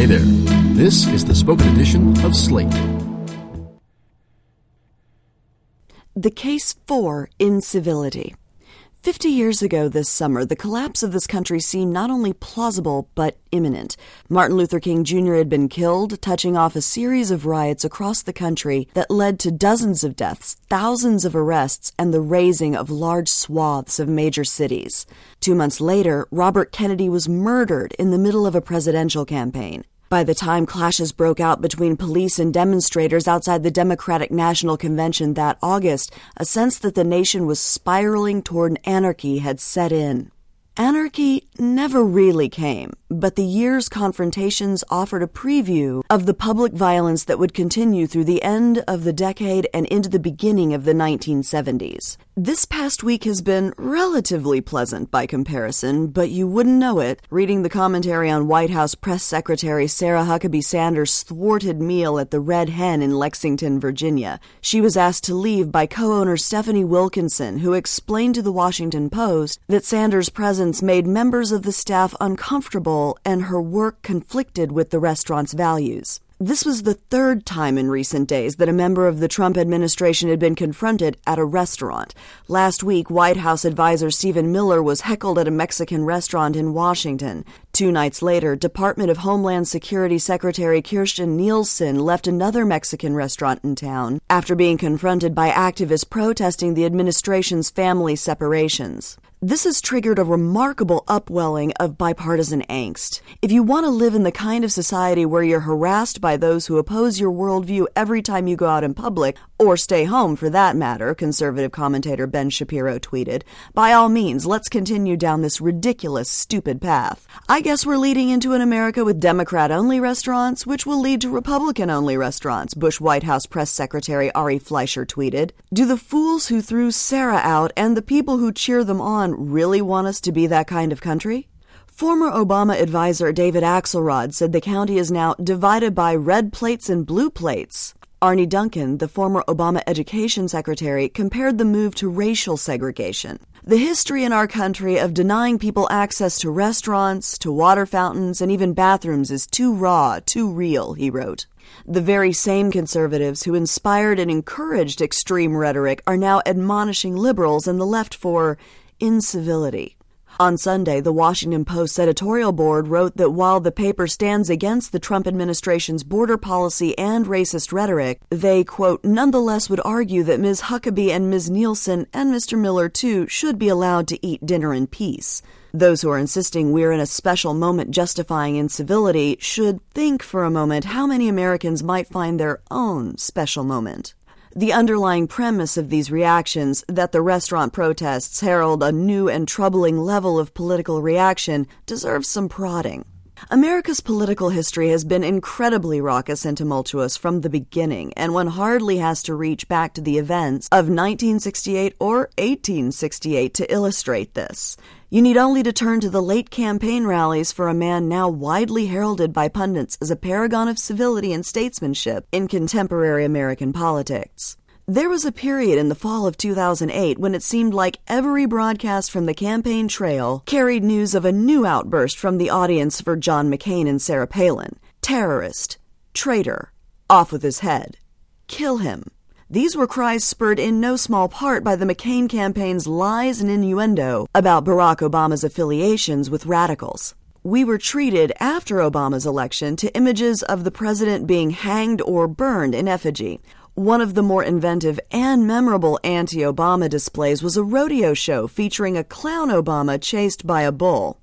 Hey there. This is the spoken edition of Slate. The case for incivility. Fifty years ago this summer, the collapse of this country seemed not only plausible, but imminent. Martin Luther King Jr. had been killed, touching off a series of riots across the country that led to dozens of deaths, thousands of arrests, and the razing of large swaths of major cities. Two months later, Robert Kennedy was murdered in the middle of a presidential campaign. By the time clashes broke out between police and demonstrators outside the Democratic National Convention that August, a sense that the nation was spiraling toward anarchy had set in. Anarchy never really came, but the year's confrontations offered a preview of the public violence that would continue through the end of the decade and into the beginning of the 1970s. This past week has been relatively pleasant by comparison, but you wouldn't know it reading the commentary on White House Press Secretary Sarah Huckabee Sanders' thwarted meal at the Red Hen in Lexington, Virginia. She was asked to leave by co owner Stephanie Wilkinson, who explained to the Washington Post that Sanders' presence made members of the staff uncomfortable and her work conflicted with the restaurant's values. This was the third time in recent days that a member of the Trump administration had been confronted at a restaurant. Last week, White House advisor Stephen Miller was heckled at a Mexican restaurant in Washington. Two nights later, Department of Homeland Security Secretary Kirstjen Nielsen left another Mexican restaurant in town after being confronted by activists protesting the administration's family separations. This has triggered a remarkable upwelling of bipartisan angst. If you want to live in the kind of society where you're harassed by those who oppose your worldview every time you go out in public, or stay home for that matter, conservative commentator Ben Shapiro tweeted, by all means, let's continue down this ridiculous, stupid path. I guess we're leading into an America with Democrat only restaurants, which will lead to Republican only restaurants, Bush White House Press Secretary Ari Fleischer tweeted. Do the fools who threw Sarah out and the people who cheer them on really want us to be that kind of country? Former Obama advisor David Axelrod said the county is now divided by red plates and blue plates. Arne Duncan, the former Obama education secretary, compared the move to racial segregation. The history in our country of denying people access to restaurants, to water fountains, and even bathrooms is too raw, too real, he wrote. The very same conservatives who inspired and encouraged extreme rhetoric are now admonishing liberals and the left for incivility. On Sunday, the Washington Post's editorial board wrote that while the paper stands against the Trump administration's border policy and racist rhetoric, they, quote, nonetheless would argue that Ms. Huckabee and Ms. Nielsen and Mr. Miller, too, should be allowed to eat dinner in peace. Those who are insisting we're in a special moment justifying incivility should think for a moment how many Americans might find their own special moment. The underlying premise of these reactions, that the restaurant protests herald a new and troubling level of political reaction, deserves some prodding. America's political history has been incredibly raucous and tumultuous from the beginning, and one hardly has to reach back to the events of 1968 or 1868 to illustrate this. You need only to turn to the late campaign rallies for a man now widely heralded by pundits as a paragon of civility and statesmanship in contemporary American politics. There was a period in the fall of 2008 when it seemed like every broadcast from the campaign trail carried news of a new outburst from the audience for John McCain and Sarah Palin terrorist, traitor, off with his head, kill him. These were cries spurred in no small part by the McCain campaign's lies and innuendo about Barack Obama's affiliations with radicals. We were treated after Obama's election to images of the president being hanged or burned in effigy. One of the more inventive and memorable anti Obama displays was a rodeo show featuring a clown Obama chased by a bull.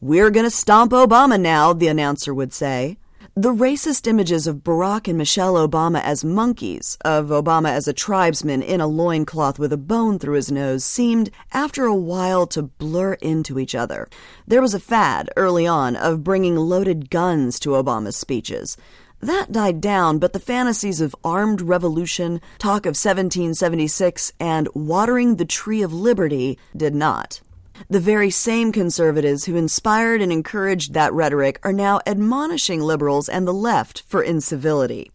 We're going to stomp Obama now, the announcer would say. The racist images of Barack and Michelle Obama as monkeys, of Obama as a tribesman in a loincloth with a bone through his nose, seemed, after a while, to blur into each other. There was a fad, early on, of bringing loaded guns to Obama's speeches. That died down, but the fantasies of armed revolution, talk of 1776, and watering the tree of liberty did not. The very same conservatives who inspired and encouraged that rhetoric are now admonishing liberals and the left for incivility.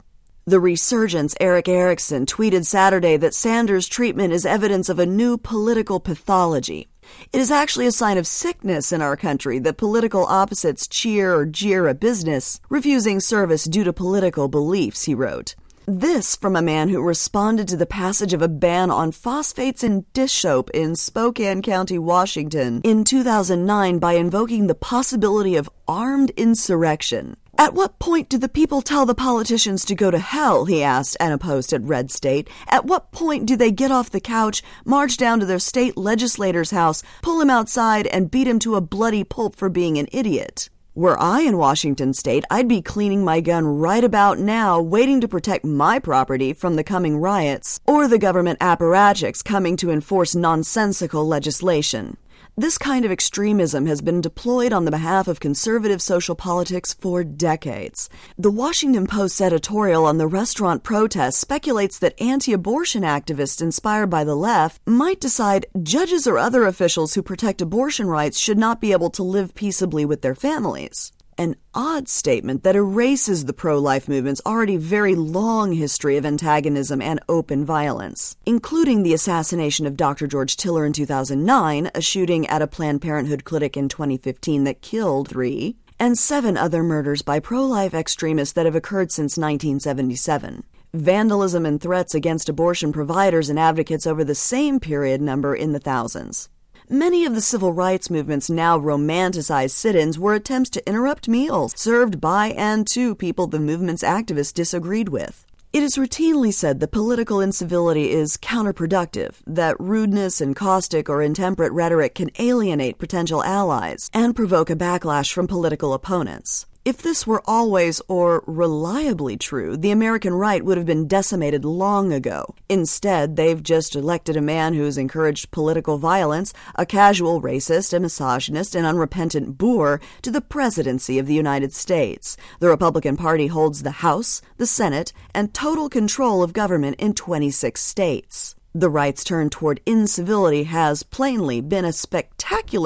The Resurgent's Erick Erickson tweeted Saturday that Sanders' treatment is evidence of a new political pathology. It is actually a sign of sickness in our country that political opposites cheer or jeer a business, refusing service due to political beliefs, he wrote. This from a man who responded to the passage of a ban on phosphates in dish soap in Spokane County, Washington in 2009 by invoking the possibility of armed insurrection. At what point do the people tell the politicians to go to hell? He asked in a post at Red State. At what point do they get off the couch, march down to their state legislator's house, pull him outside, and beat him to a bloody pulp for being an idiot? Were I in Washington state, I'd be cleaning my gun right about now, waiting to protect my property from the coming riots or the government apparatchiks coming to enforce nonsensical legislation. This kind of extremism has been deployed on the behalf of conservative social politics for decades. The Washington Post's editorial on the restaurant protest speculates that anti abortion activists inspired by the left might decide judges or other officials who protect abortion rights should not be able to live peaceably with their families an odd statement that erases the pro life movement's already very long history of antagonism and open violence, including the assassination of Dr. George Tiller in 2009, a shooting at a Planned Parenthood clinic in 2015 that killed three, and seven other murders by pro life extremists that have occurred since 1977. Vandalism and threats against abortion providers and advocates over the same period number in the thousands. Many of the civil rights movement's now romanticized sit ins were attempts to interrupt meals served by and to people the movement's activists disagreed with. It is routinely said that political incivility is counterproductive, that rudeness and caustic or intemperate rhetoric can alienate potential allies and provoke a backlash from political opponents. If this were always or reliably true, the American right would have been decimated long ago. Instead, they've just elected a man who's encouraged political violence, a casual racist, a misogynist, and unrepentant boor, to the presidency of the United States. The Republican Party holds the House, the Senate, and total control of government in 26 states. The right's turn toward incivility has plainly been a spectacular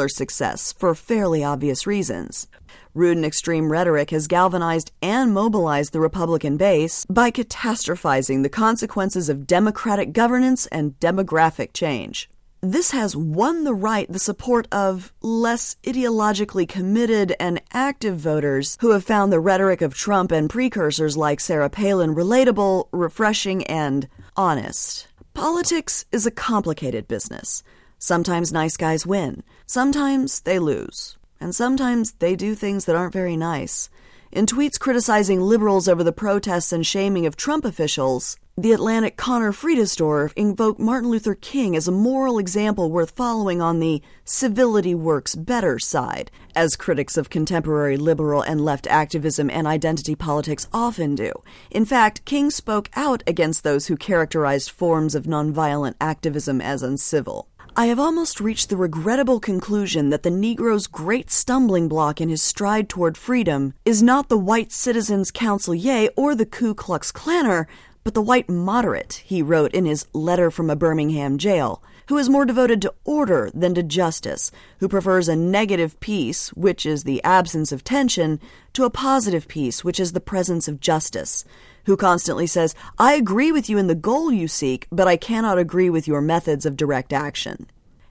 success for fairly obvious reasons. Rude and extreme rhetoric has galvanized and mobilized the Republican base by catastrophizing the consequences of democratic governance and demographic change. This has won the right the support of less ideologically committed and active voters who have found the rhetoric of Trump and precursors like Sarah Palin relatable, refreshing, and honest. Politics is a complicated business. Sometimes nice guys win, sometimes they lose and sometimes they do things that aren't very nice. In tweets criticizing liberals over the protests and shaming of Trump officials, the Atlantic Conor Friedersdorf invoked Martin Luther King as a moral example worth following on the civility works better side, as critics of contemporary liberal and left activism and identity politics often do. In fact, King spoke out against those who characterized forms of nonviolent activism as uncivil. I have almost reached the regrettable conclusion that the Negro's great stumbling block in his stride toward freedom is not the white citizens' Counciler or the Ku Klux Klanner, but the white moderate, he wrote in his letter from a Birmingham jail, who is more devoted to order than to justice, who prefers a negative peace, which is the absence of tension, to a positive peace, which is the presence of justice, who constantly says, I agree with you in the goal you seek, but I cannot agree with your methods of direct action.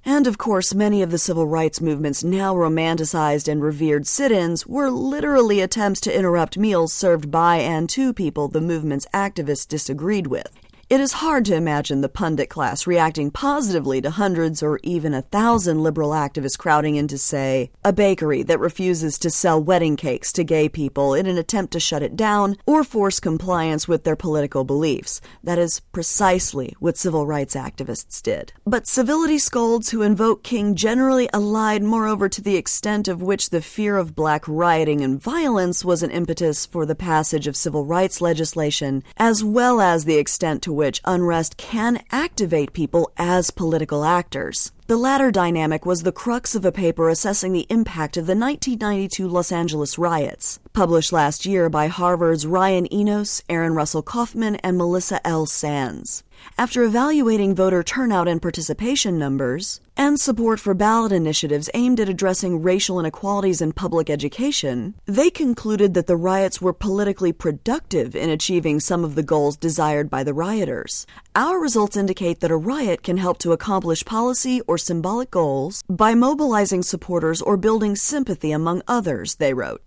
And of course, many of the civil rights movement's now romanticized and revered sit ins were literally attempts to interrupt meals served by and to people the movement's activists disagreed with. It is hard to imagine the pundit class reacting positively to hundreds or even a thousand liberal activists crowding into, say, a bakery that refuses to sell wedding cakes to gay people in an attempt to shut it down or force compliance with their political beliefs. That is precisely what civil rights activists did. But civility scolds who invoke King generally allied, moreover, to the extent of which the fear of black rioting and violence was an impetus for the passage of civil rights legislation, as well as the extent to which unrest can activate people as political actors. The latter dynamic was the crux of a paper assessing the impact of the 1992 Los Angeles riots, published last year by Harvard's Ryan Enos, Aaron Russell Kaufman, and Melissa L. Sands. After evaluating voter turnout and participation numbers, and support for ballot initiatives aimed at addressing racial inequalities in public education, they concluded that the riots were politically productive in achieving some of the goals desired by the rioters. Our results indicate that a riot can help to accomplish policy or symbolic goals by mobilizing supporters or building sympathy among others, they wrote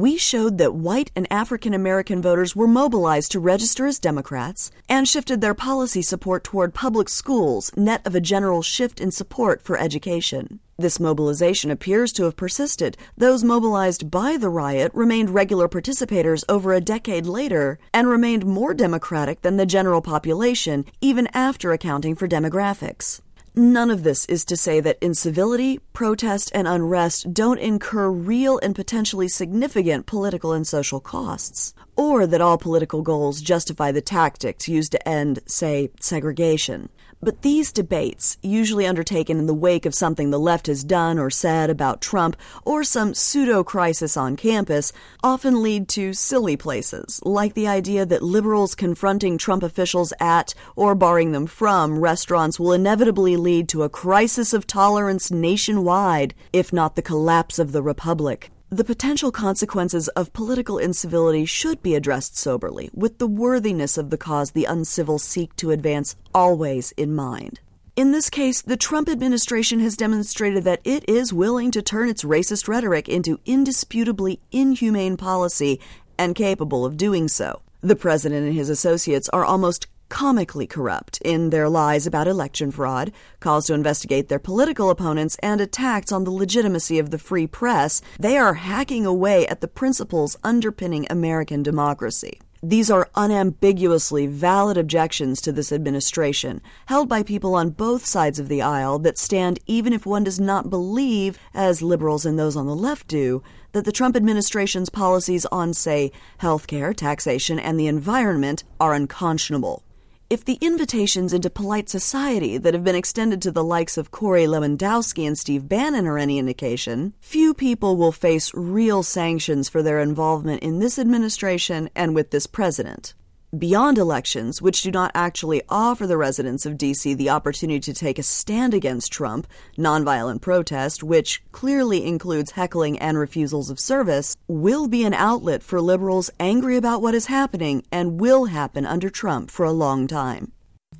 we showed that white and African American voters were mobilized to register as Democrats and shifted their policy support toward public schools, net of a general shift in support for education. This mobilization appears to have persisted. Those mobilized by the riot remained regular participators over a decade later and remained more Democratic than the general population, even after accounting for demographics. None of this is to say that incivility, protest, and unrest don't incur real and potentially significant political and social costs, or that all political goals justify the tactics used to end, say, segregation. But these debates, usually undertaken in the wake of something the left has done or said about Trump or some pseudo crisis on campus, often lead to silly places, like the idea that liberals confronting Trump officials at or barring them from restaurants will inevitably lead to a crisis of tolerance nationwide, if not the collapse of the republic. The potential consequences of political incivility should be addressed soberly, with the worthiness of the cause the uncivil seek to advance always in mind. In this case, the Trump administration has demonstrated that it is willing to turn its racist rhetoric into indisputably inhumane policy and capable of doing so. The president and his associates are almost comically corrupt in their lies about election fraud, calls to investigate their political opponents, and attacks on the legitimacy of the free press, they are hacking away at the principles underpinning American democracy. These are unambiguously valid objections to this administration, held by people on both sides of the aisle that stand even if one does not believe, as liberals and those on the left do, that the Trump administration's policies on, say, healthcare, taxation, and the environment are unconscionable. If the invitations into polite society that have been extended to the likes of Corey Lewandowski and Steve Bannon are any indication, few people will face real sanctions for their involvement in this administration and with this president beyond elections, which do not actually offer the residents of D.C. the opportunity to take a stand against Trump, nonviolent protest, which clearly includes heckling and refusals of service, will be an outlet for liberals angry about what is happening and will happen under Trump for a long time.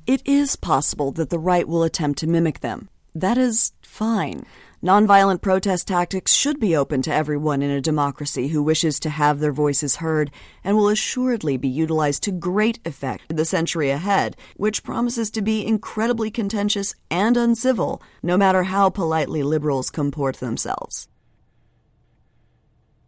It is possible that the right will attempt to mimic them. That is fine. Nonviolent protest tactics should be open to everyone in a democracy who wishes to have their voices heard and will assuredly be utilized to great effect in the century ahead, which promises to be incredibly contentious and uncivil, no matter how politely liberals comport themselves.